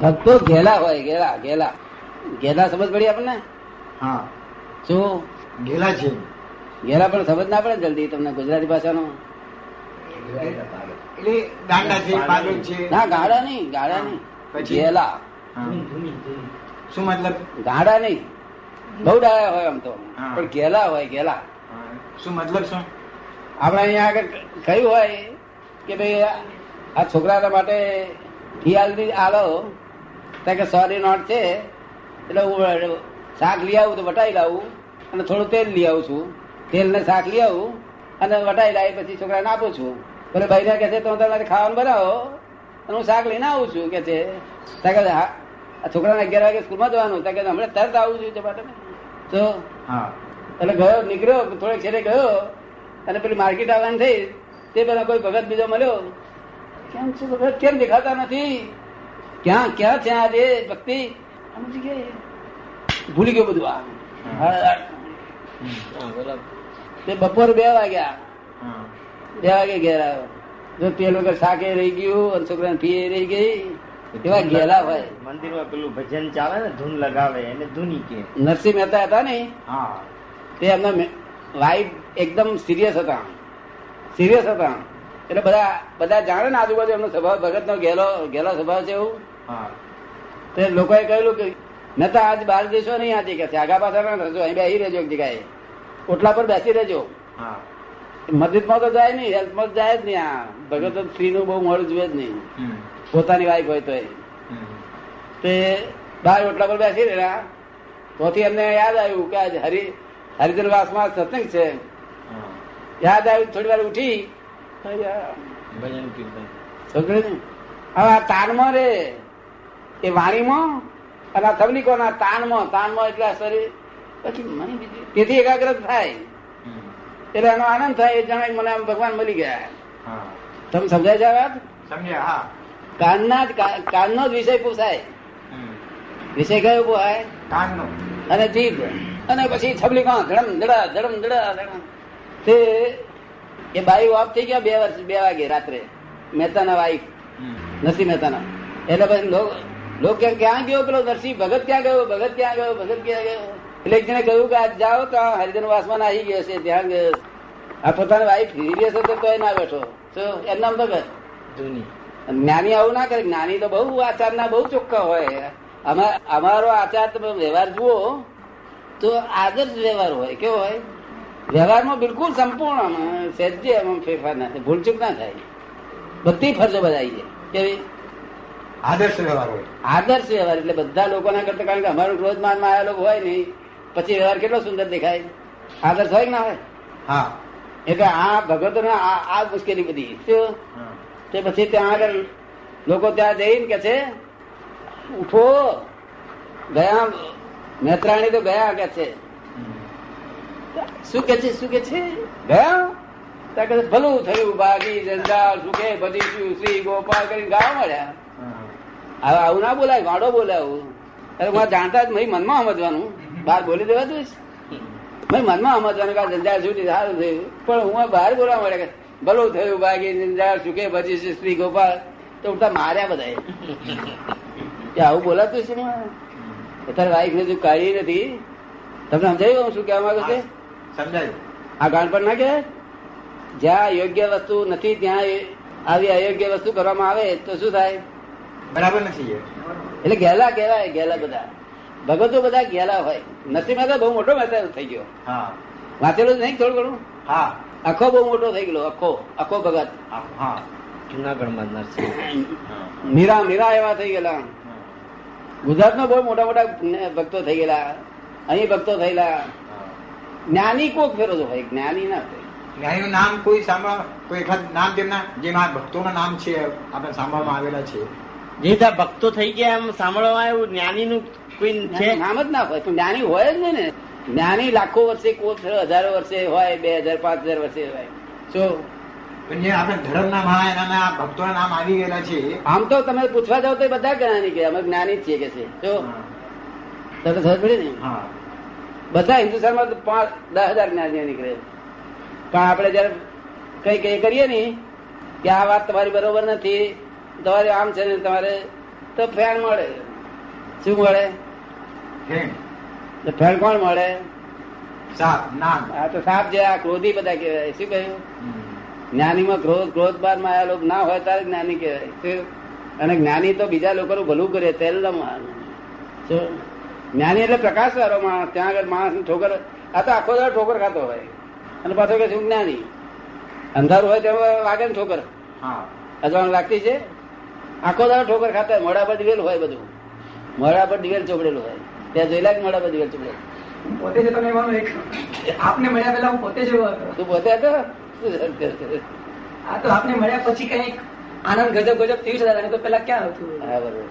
ભક્તો ઘેલા હોય ઘેલા ઘેલા ઘેલા સમજ પડી આપણને? હા. શું? ઘેલા છે. ઘેલા પણ સમજ ના પડે જલ્દી તમને ગુજરાતી ભાષાનો? ના ગાડા નહીં ગાડા નહીં. ઘેલા શું મતલબ? ગાડા નહીં. બહુ ડાયા હોય આમ તો. પણ ઘેલા હોય ઘેલા શું મતલબ શું? આપણે અહીંયા આગળ કહ્યું હોય કે ભાઈ આ છોકરાના માટે આલો. તો કે સોરી નોટ છે એટલે હું શાક લઈ આવું તો વટાઈ લાવું અને થોડું તેલ લઈ આવું છું. તેલ ને શાક લઈ આવું અને વટાઈ લાવી પછી છોકરાને આપું છું. એટલે ભાઈને કહે છે તો તમારે ખાવાનું બનાવો. અને હું શાક લઈને આવું છું કે છે. ત્યાં કે હા, આ છોકરાને અગિયાર વાગે સ્કૂલમાં જવાનું. ત્યાં કે હમણાં તરત આવું છું છે તમે તો હા. એટલે ગયો નીકળ્યો થોડેક છેડે ગયો અને પેલી માર્કેટ આવવાની થઈ તે પેલા કોઈ ભગત બીજો મળ્યો. કેમ છે ભગત? કેમ દેખાતા નથી? ક્યાં ક્યાં છે આજે ભક્તિ? ભૂલી ગયો બધું આ. હા. તે બપોર બે વાગ્યા. હા. બે વાગે ઘેર આવ્યો. જો તે લોકો શાકે રહી ગયું અને છોકરા ફી રહી ગઈ એવા ઘેલા હોય. મંદિરમાં પેલું ભજન ચાલે ને ધૂન લગાવે એને ધૂની કે. નરસિંહ મહેતા હતા ને? હા. તે એમના વાઈફ એકદમ સિરિયસ હતા. સિરિયસ હતા. એટલે બધા બધા જાણે ને આજુબાજુ એમનો સ્વભાવ ભગત નો ઘેલો ઘેલો સ્વભાવ છે એવું? તે લોકોએ કહેલું કે નતા આજ બહાર દેશો નહીં આજે કે છે આગા પાછા ના રહેજો અહીં બેસી રહેજો એક જગ્યાએ. ઓટલા પર બેસી રહેજો. હા. મસ્જિદમાં તો જાય નહીં હેલ્થમાં જાય જ નહીં આ. ભગત સ્ત્રી નું બહુ મોડું જુએ જ નહીં. પોતાની વાઈફ હોય તો. તે બહાર ઓટલા પર બેસી રહ્યા તોથી એમને યાદ આવ્યું કે આજ હરિ હરિજન વાસમાં સત્સંગ છે. યાદ આવ્યું થોડી વાર ઉઠી હવે આ તાનમાં રે. એ વાણીમાં અને આ તબલીકોના તાનમાં તાનમાં એટલે શરીર. પછી મને બીજું તેથી એકાગ્ર થાય. એટલે એનો આનંદ થાય એ જણાય મને આમ ભગવાન મળી ગયા. તમે સમજાય છે વાત? સમજ્યા હા. કાનના જ કાનનો જ વિષય પૂછાય વિષય કયો પૂછાય કાનનો. અને જીભ. અને પછી છબલી કાં ધડમ ધડા ધડમ ધડા તે એ બાઈ ઓફ થઈ ગયા બે વર્ષ બે વાગે રાત્રે. મહેતાના વાઈફ નથી મહેતાના. એટલે પછી લોક લોક કે ક્યાં ગયો પેલો નરસિંહ ભગત ક્યાં ગયો ભગત ક્યાં ગયો ભગત ક્યાં ગયો એટલે એક જણે કહ્યું કે આજ જાઓ તો હરિજન વાસમાં આવી ગયો છે ધ્યાન ગયો આ પોતાની વાઈફ સિરિયસ છે તો ના બેઠો. તો એમના ભગત જૂની. જ્ઞાની આવું ના કરે. જ્ઞાની તો બહુ આચારના બહુ ચોખ્ખા હોય. અમા- અમારો આચાર તમે વ્યવહાર જુઓ તો આદર્શ વ્યવહાર હોય. કેવો હોય? વ્યવહારમાં બિલકુલ સંપૂર્ણ સહેજે એમાં ફેરફાર ના થાય. ભૂલચૂક ના થાય. બધી ફરજો બધાઈ જાય. કેવી? આદર્શ વ્યવહાર હોય. આદર્શ વ્યવહાર એટલે બધા લોકોના કરતા કારણ કે અમારું ક્રોધ માનમાં લોકો હોય નહીં પછી વ્યવહાર કેટલો સુંદર દેખાય? આદર્શ હોય કે ના હોય? હા. એટલે આ ભગતો આ આ મુશ્કેલી બધી. શું? તે પછી ત્યાં આગળ લોકો ત્યાં જઈને કે છે ઉઠો. ગયા મહેત્રાણી તો ગયા કે છે. શું કે છે? શું કે છે? ગયા? ત્યાં કે ભલું થયું બાકી જંજાળ સુખે બધી શ્રી ગોપાલ કરીને ગાવા મળ્યા. હવે આવું ના બોલાય વાડો બોલાય આવું. અરે હું જાણતા જ નહીં મનમાં સમજવાનું. બહાર બોલી દેવા જોઈશ. મેં મનમાં સમજવાનું કે જંજાળ છૂટી સારું થયું. પણ હું બહાર બોલવા મળે કે ભલું થયું બાકી જંજાળ સુખે ભજી શ્રી ગોપાલ. તો ઉલટા માર્યા બધા કે આવું બોલાતું છે ને અત્યારે વાઈફ ને જો કાઢી નથી. તમને સમજાયું હું શું કહેવા માંગુ છે? સમજાયું. આ ગાણપણ ના કે જ્યાં યોગ્ય વસ્તુ નથી ત્યાં આવી અયોગ્ય વસ્તુ કરવામાં આવે તો શું થાય? બરાબર નથી એટલે ગેલા ગેલા ગેલા બધા. ભગવતો બધા ગેલા હોય. નથી મેં બહુ મોટો મેસેજ થઈ ગયો. હા. વાંચેલો નહીં થોડું ઘણું? હા. આખો બહુ મોટો થઈ ગયો આખો આખો ભગત. હા જુનાગઢમાં મીરા મીરા એવા થઈ ગયેલા. ગુજરાતમાં બહુ મોટા મોટા ભક્તો થઈ ગયેલા. અહીં ભક્તો થયેલા. જ્ઞાની કોક ફેરો તો હોય જ્ઞાની ના હોય. જ્ઞાનીનું નામ કોઈ સાંભળવા કોઈ એકાદ નામ તેમના જે ભક્તો ભક્તોના નામ છે આપણે સાંભળવામાં આવેલા છે. જે રીતે ભક્તો થઈ ગયા એમ સાંભળવામાં આવ્યું. જ્ઞાનીનું કોઈ છે? નામ જ ના હોય તો જ્ઞાની હોય જ નહીં ને. જ્ઞાની લાખો વર્ષે ફેરો હજારો વર્ષે હોય બે હજાર પાંચ હજાર વર્ષે હોય. જે આપણે ધર્મના મહા એના ભક્તોના નામ આવી ગયેલા છે આમ તો તમે પૂછવા જાવ તો બધા જ્ઞાની કે અમે જ્ઞાની જ છીએ કે છે. જો તમને ખબર પડી ને? હા. બધા હિન્દુસ્તાનમાં પાંચ દસ હજાર જ્ઞાનીઓ નીકળે. પણ આપણે જયારે કઈ કઈ કરીએ ને કે આ વાત તમારી બરોબર નથી તમારે આમ છે ને તમારે તો ફેન મળે. શું મળે? ફેન કોણ મળે? સાપ ના આ તો સાપ જે આ ક્રોધી બધા કહેવાય. શું કહ્યું. જ્ઞાનીમાં ક્રોધ ક્રોધ બાર આ લોકો ના હોય ત્યારે જ્ઞાની કહેવાય. અને જ્ઞાની તો બીજા લોકોનું ભલું કરે તેલ માણસ? જ્ઞાની એટલે પ્રકાશ વાળો માણસ ત્યાં આગળ માણસ ઠોકર આ તો આખો દાડો ઠોકર ખાતો હોય. અને પાછો કે શું જ્ઞાની? અંધારું હોય તેમાં વાગે ને ઠોકર. હા. અજવાણ લાગતી છે? આખો દાડો ઠોકર ખાતા હોય મોડા પર દિવેલ હોય બધું. મોડા પર દિવેલ ચોપડેલું હોય. ત્યાં જોયેલા કે મોડા પર દિવેલ ચોપડેલું. પોતે જ તમે આપને મળ્યા પહેલા હું પોતે જ તું પોતે હતો? આ તો આપને મળ્યા પછી કંઈક આનંદ ગજબ ગજબ થયું છે દાદા તો પેલા ક્યાં હતું? હા બરોબર.